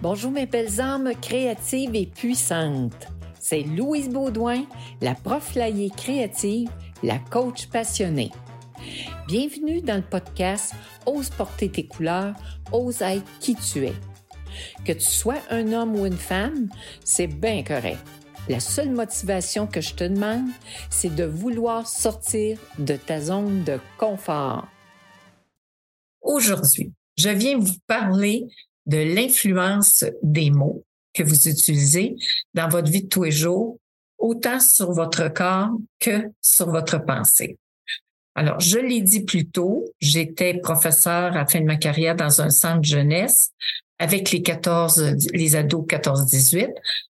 Bonjour mes belles âmes créatives et puissantes. C'est Louise Baudouin, la prof créative, la coach passionnée. Bienvenue dans le podcast Ose porter tes couleurs, ose être qui tu es. Que tu sois un homme ou une femme, c'est bien correct. La seule motivation que je te demande, c'est de vouloir sortir de ta zone de confort. Aujourd'hui, je viens vous parler de l'influence des mots que vous utilisez dans votre vie de tous les jours, autant sur votre corps que sur votre pensée. Alors, je l'ai dit plus tôt, j'étais professeur à la fin de ma carrière dans un centre jeunesse avec les 14, les ados 14-18.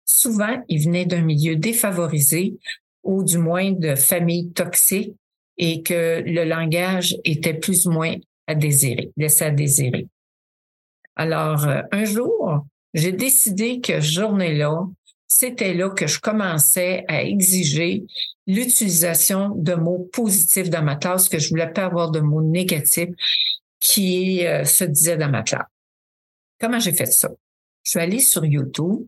Souvent, ils venaient d'un milieu défavorisé ou du moins de familles toxiques et que le langage était plus ou moins à désirer, laissé à désirer. Alors, euh, un jour, j'ai décidé que ce journée-là, c'était là que je commençais à exiger l'utilisation de mots positifs dans ma classe, que je voulais pas avoir de mots négatifs qui euh, se disaient dans ma classe. Comment j'ai fait ça? Je suis allée sur YouTube.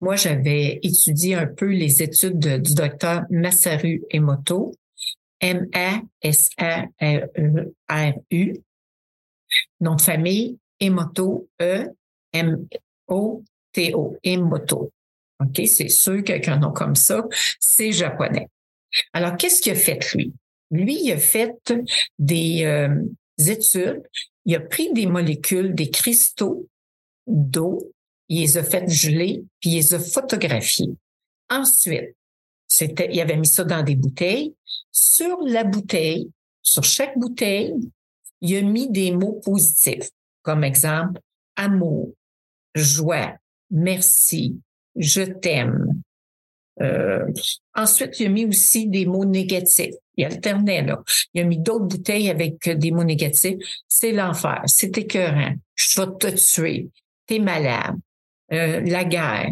Moi, j'avais étudié un peu les études du docteur Masaru Emoto, M-A-S-A-R-U, nom de famille Emoto, E-M-O-T-O, Emoto. OK, c'est sûr qu'un nom comme ça, c'est japonais. Alors, qu'est-ce qu'il a fait, lui? Lui, il a fait des euh, études, il a pris des molécules, des cristaux d'eau, il les a fait geler, puis il les a photographiés. Ensuite, il avait mis ça dans des bouteilles. Sur la bouteille, sur chaque bouteille, il a mis des mots positifs comme exemple amour, joie, merci, je t'aime. Euh, ensuite, il a mis aussi des mots négatifs. Il alternait là. Il a mis d'autres bouteilles avec des mots négatifs. C'est l'enfer, c'est écœurant, je vais te tuer, t'es malade, euh, la guerre.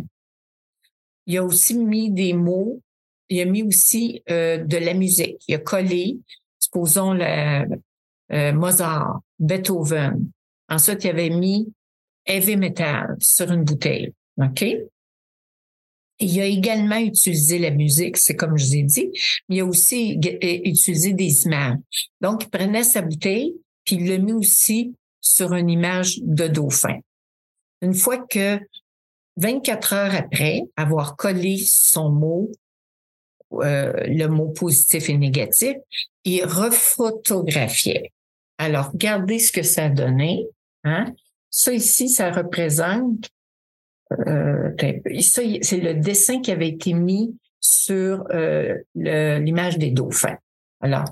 Il a aussi mis des mots. Il a mis aussi euh, de la musique. Il a collé, supposons le, Mozart, Beethoven, Ensuite, il avait mis heavy metal sur une bouteille. OK? Il a également utilisé la musique, c'est comme je vous ai dit, mais il a aussi utilisé des images. Donc, il prenait sa bouteille, puis il l'a mis aussi sur une image de dauphin. Une fois que 24 heures après avoir collé son mot, euh, le mot positif et négatif, il refotographiait. Alors, regardez ce que ça a donné. Hein? Ça ici, ça représente, euh, c'est le dessin qui avait été mis sur euh, l'image des dauphins. Alors,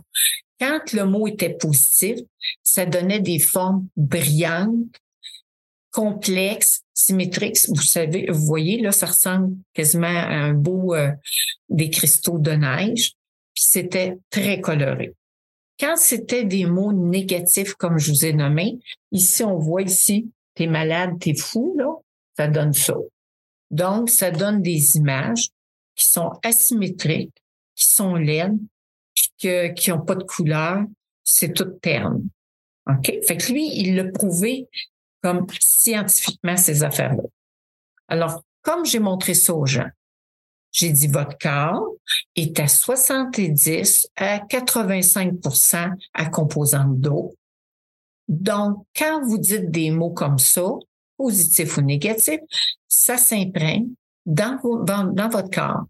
quand le mot était positif, ça donnait des formes brillantes, complexes, symétriques. Vous savez, vous voyez, là, ça ressemble quasiment à un beau euh, des cristaux de neige. Puis c'était très coloré. Quand c'était des mots négatifs, comme je vous ai nommé, ici, on voit ici, t'es malade, t'es fou, là, ça donne ça. Donc, ça donne des images qui sont asymétriques, qui sont laides, que, qui n'ont pas de couleur, c'est tout terne. OK? Fait que lui, il l'a prouvé comme scientifiquement ces affaires-là. Alors, comme j'ai montré ça aux gens, j'ai dit votre corps est à 70 à 85% à composante d'eau. Donc, quand vous dites des mots comme ça, positifs ou négatifs, ça s'imprègne dans, dans, votre corps.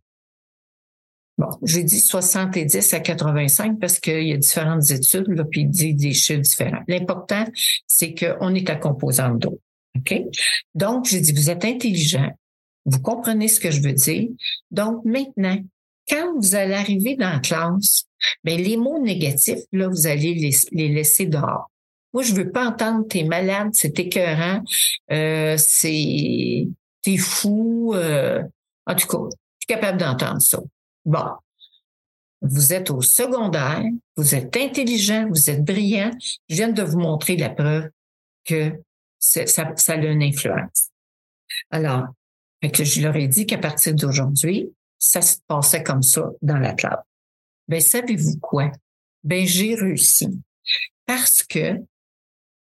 Bon, j'ai dit 70 à 85 parce qu'il y a différentes études, là, puis il dit des chiffres différents. L'important, c'est qu'on est à composante d'eau. OK? Donc, j'ai dit, vous êtes intelligent, vous comprenez ce que je veux dire? Donc maintenant, quand vous allez arriver dans la classe, ben les mots négatifs, là, vous allez les, laisser dehors. Moi, je veux pas entendre t'es malade, c'est écœurant, euh, c'est t'es fou. Euh, en tout cas, je suis capable d'entendre ça. Bon. Vous êtes au secondaire, vous êtes intelligent, vous êtes brillant. Je viens de vous montrer la preuve que ça, ça a une influence. Alors, fait que je leur ai dit qu'à partir d'aujourd'hui, ça se passait comme ça dans la classe. Ben, savez-vous quoi? Ben, j'ai réussi. Parce que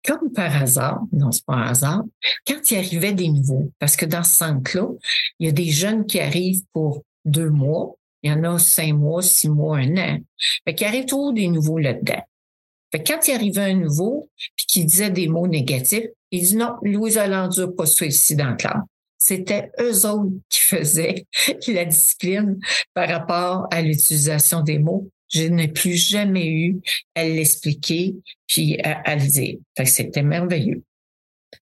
comme par hasard, non, c'est pas un hasard, quand il arrivait des nouveaux, parce que dans ce centre-là, il y a des jeunes qui arrivent pour deux mois, il y en a cinq mois, six mois, un an. Fait qu'il arrive toujours des nouveaux là-dedans. Fait quand il arrivait un nouveau, puis qu'il disait des mots négatifs, il dit non, Louise Hollande pas ça ici dans le classe. C'était eux autres qui faisaient la discipline par rapport à l'utilisation des mots. Je n'ai plus jamais eu à l'expliquer puis à, le dire. c'était merveilleux.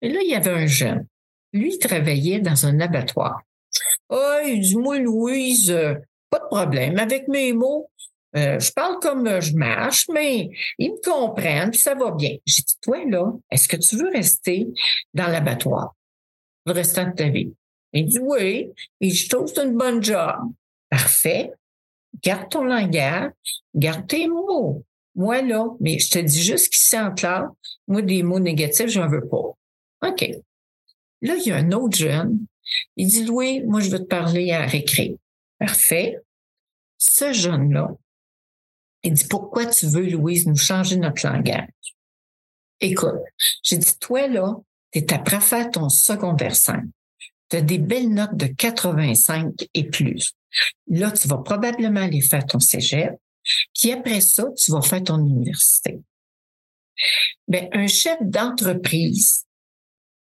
Et là, il y avait un jeune. Lui, il travaillait dans un abattoir. Ah, oh, il dit, moi, Louise, pas de problème. Avec mes mots, euh, je parle comme je marche, mais ils me comprennent, puis ça va bien. J'ai dit, toi, là, est-ce que tu veux rester dans l'abattoir le restant de ta vie? Il dit oui. Et je trouve que c'est une bonne job. Parfait. Garde ton langage, garde tes mots. Moi, là, mais je te dis juste qu'ici en classe, moi, des mots négatifs, j'en veux pas. OK. Là, il y a un autre jeune. Il dit, Louis, moi, je veux te parler à récré. Parfait. Ce jeune-là, il dit, pourquoi tu veux, Louise, nous changer notre langage? Écoute, j'ai dit, toi, là, t'es après faire ton secondaire 5. Tu as des belles notes de 85 et plus. Là, tu vas probablement aller faire ton cégep. Puis après ça, tu vas faire ton université. Ben, un chef d'entreprise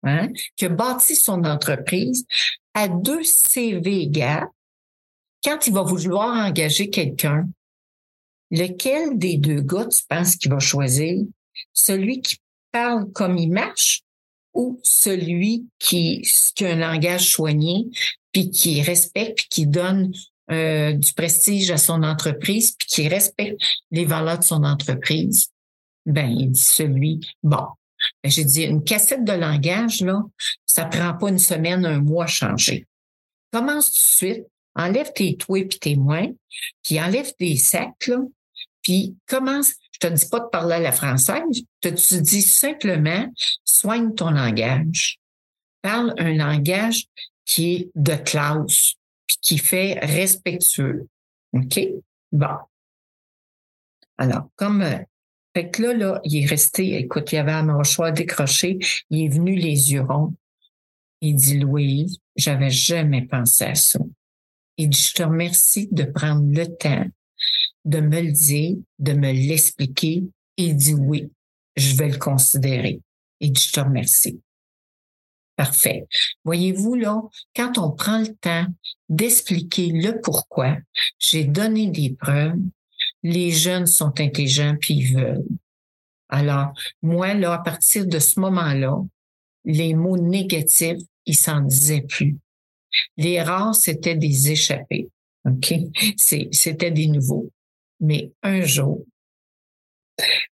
hein, qui a bâti son entreprise a deux CV gars. Quand il va vouloir engager quelqu'un, lequel des deux gars tu penses qu'il va choisir? Celui qui parle comme il marche ou celui qui, qui a un langage soigné, puis qui respecte, puis qui donne euh, du prestige à son entreprise, puis qui respecte les valeurs de son entreprise, ben il dit celui, bon, ben, j'ai dit une cassette de langage là, ça prend pas une semaine, un mois à changer. Commence tout de suite, enlève tes toits puis tes moins, puis enlève tes sacs là, puis commence. Je te dis pas de parler à la française, je te dis simplement, soigne ton langage. Parle un langage qui est de classe, puis qui fait respectueux. OK? Bon. Alors, comme euh, fait que là, là, il est resté, écoute, il avait un choix décroché, il est venu les yeux ronds. Il dit, Louise, j'avais jamais pensé à ça. Il dit, je te remercie de prendre le temps de me le dire, de me l'expliquer. Il dit oui, je vais le considérer. Et je te remercie. Parfait. Voyez-vous, là, quand on prend le temps d'expliquer le pourquoi, j'ai donné des preuves, les jeunes sont intelligents puis ils veulent. Alors, moi, là, à partir de ce moment-là, les mots négatifs, ils s'en disaient plus. Les rares, c'était des échappés. OK? C'était des nouveaux. Mais un jour,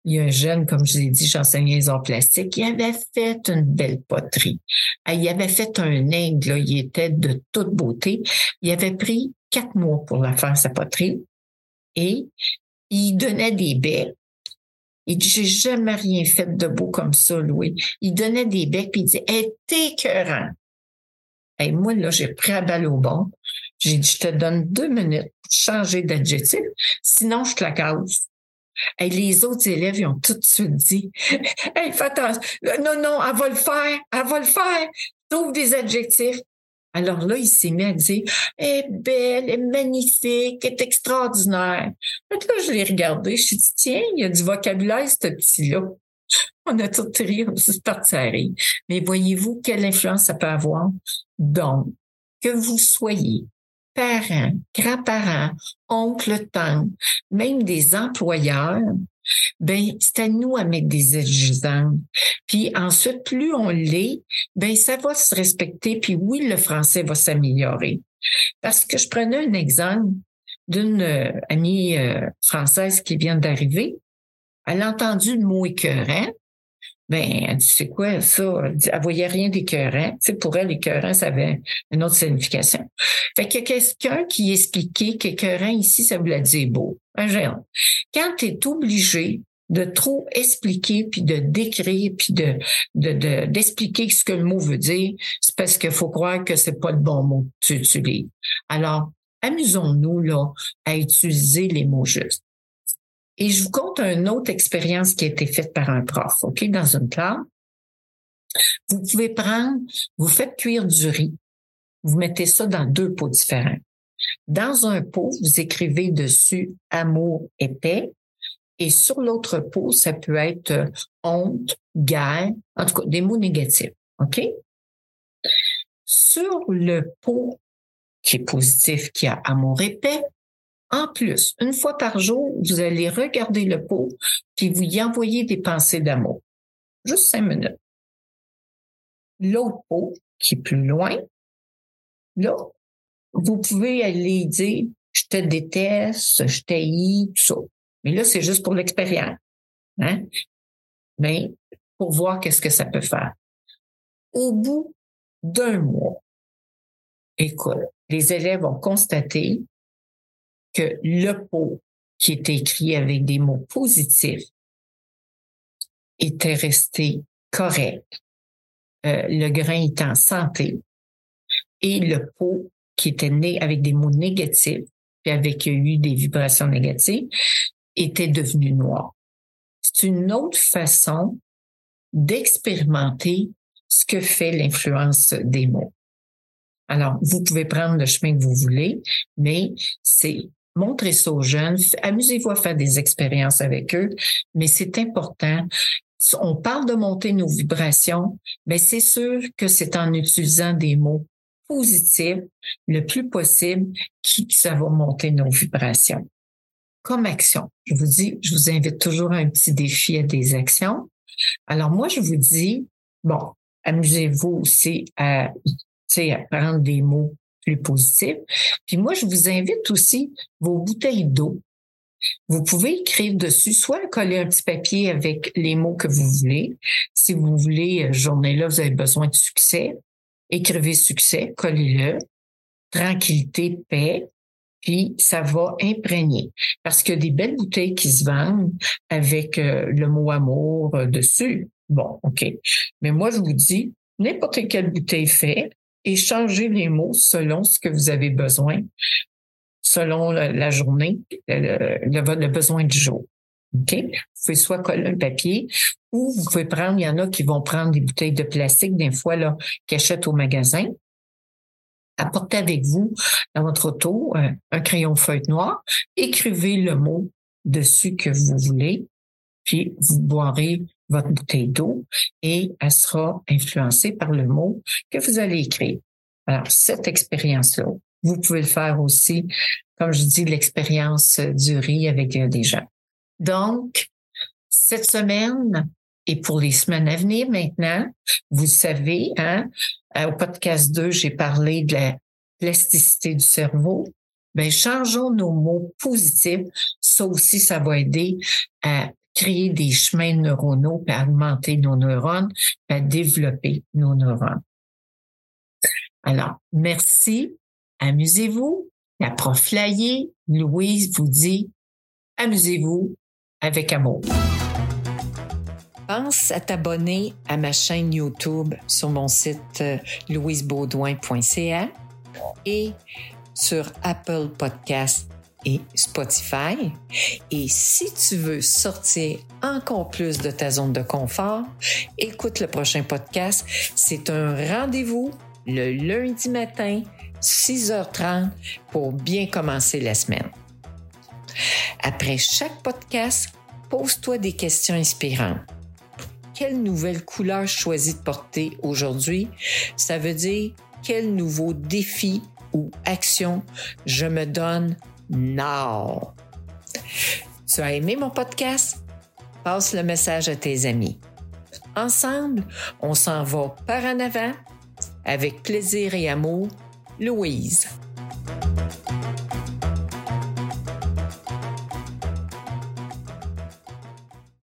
il y a un jeune, comme je vous ai dit, j'enseignais les arts plastiques, il avait fait une belle poterie. Ah, il avait fait un aigle, il était de toute beauté. Il avait pris quatre mois pour la faire, sa poterie, et il donnait des becs. Il dit, j'ai jamais rien fait de beau comme ça, Louis. Il donnait des becs, puis il dit, hey, t'es écœurant. Et moi, là, j'ai pris la balle au bon. J'ai dit, je te donne deux minutes pour changer d'adjectif, sinon je te la casse. Et les autres élèves, ils ont tout de suite dit, hey, attention. Non, non, elle va le faire, elle va le faire. Trouve des adjectifs. Alors là, il s'est mis à dire, elle est belle, elle est magnifique, elle est extraordinaire. là, je l'ai regardé, je suis dit, tiens, il y a du vocabulaire, ce petit-là. On a tout ri, on s'est parti à. Mais voyez-vous quelle influence ça peut avoir? Donc, que vous soyez parents, grands-parents, oncles, tantes, même des employeurs, ben c'est à nous à mettre des exigences. Puis ensuite, plus on l'est, ben ça va se respecter. Puis oui, le français va s'améliorer. Parce que je prenais un exemple d'une euh, amie euh, française qui vient d'arriver. Elle a entendu le mot écœurant. Ben, elle dit, c'est quoi ça? Elle, dit, voyait rien d'écœurant. Tu pour elle, écœurant, ça avait une autre signification. Fait a quelqu'un qui expliquait qu'écœurant ici, ça voulait dire beau. Un géant. Quand tu es obligé de trop expliquer puis de décrire puis de d'expliquer ce que le mot veut dire, c'est parce qu'il faut croire que c'est pas le bon mot que tu utilises. Alors, amusons-nous là à utiliser les mots justes. Et je vous compte une autre expérience qui a été faite par un prof, OK, dans une classe. Vous pouvez prendre, vous faites cuire du riz, vous mettez ça dans deux pots différents. Dans un pot, vous écrivez dessus amour épais et sur l'autre pot, ça peut être honte, guerre, en tout cas des mots négatifs. OK? Sur le pot qui est positif, qui a amour épais, en plus, une fois par jour, vous allez regarder le pot puis vous y envoyer des pensées d'amour. Juste cinq minutes. L'autre pot, qui est plus loin, là, vous pouvez aller dire je te déteste, je t'haïs, tout ça. Mais là, c'est juste pour l'expérience. Hein? Mais pour voir qu'est-ce que ça peut faire. Au bout d'un mois, écoute, les élèves ont constaté que le pot qui était écrit avec des mots positifs était resté correct. Euh, le grain était en santé et le pot qui était né avec des mots négatifs puis avec eu des vibrations négatives était devenu noir. C'est une autre façon d'expérimenter ce que fait l'influence des mots. Alors, vous pouvez prendre le chemin que vous voulez, mais c'est montrer ça aux jeunes, amusez-vous à faire des expériences avec eux, mais c'est important. On parle de monter nos vibrations, mais c'est sûr que c'est en utilisant des mots positifs le plus possible qui ça va monter nos vibrations. Comme action, je vous dis, je vous invite toujours à un petit défi à des actions. Alors moi, je vous dis, bon, amusez-vous aussi à, à prendre des mots plus positifs. Puis moi, je vous invite aussi vos bouteilles d'eau. Vous pouvez écrire dessus, soit coller un petit papier avec les mots que vous voulez. Si vous voulez, euh, journée-là, vous avez besoin de succès. Écrivez succès, collez-le. Tranquillité, paix. Puis ça va imprégner. Parce que des belles bouteilles qui se vendent avec euh, le mot amour euh, dessus. Bon, OK. Mais moi, je vous dis, n'importe quelle bouteille fait, et changez les mots selon ce que vous avez besoin, selon la, journée, le, besoin du jour. OK? Vous pouvez soit coller un papier ou vous pouvez prendre, il y en a qui vont prendre des bouteilles de plastique, des fois, là, qu'ils achètent au magasin. Apportez avec vous dans votre auto un, un crayon feuille noire, écrivez le mot dessus que vous voulez, puis vous boirez votre bouteille d'eau et elle sera influencée par le mot que vous allez écrire. Alors, cette expérience-là, vous pouvez le faire aussi, comme je dis, l'expérience du riz avec euh, des gens. Donc, cette semaine et pour les semaines à venir maintenant, vous savez, hein, euh, au podcast 2, j'ai parlé de la plasticité du cerveau. Ben, changeons nos mots positifs. Ça aussi, ça va aider à créer des chemins neuronaux, puis augmenter nos neurones, à développer nos neurones. Alors, merci, amusez-vous. La prof Laillé, Louise vous dit, amusez-vous avec amour. Pense à t'abonner à ma chaîne YouTube sur mon site euh, louisebaudouin.ca et sur Apple Podcasts et Spotify. Et si tu veux sortir encore plus de ta zone de confort, écoute le prochain podcast. C'est un rendez-vous le lundi matin, 6h30, pour bien commencer la semaine. Après chaque podcast, pose-toi des questions inspirantes. Quelle nouvelle couleur choisis de porter aujourd'hui? Ça veut dire quel nouveau défi ou action je me donne now. Tu as aimé mon podcast? Passe le message à tes amis. Ensemble, on s'en va par en avant avec plaisir et amour. Louise.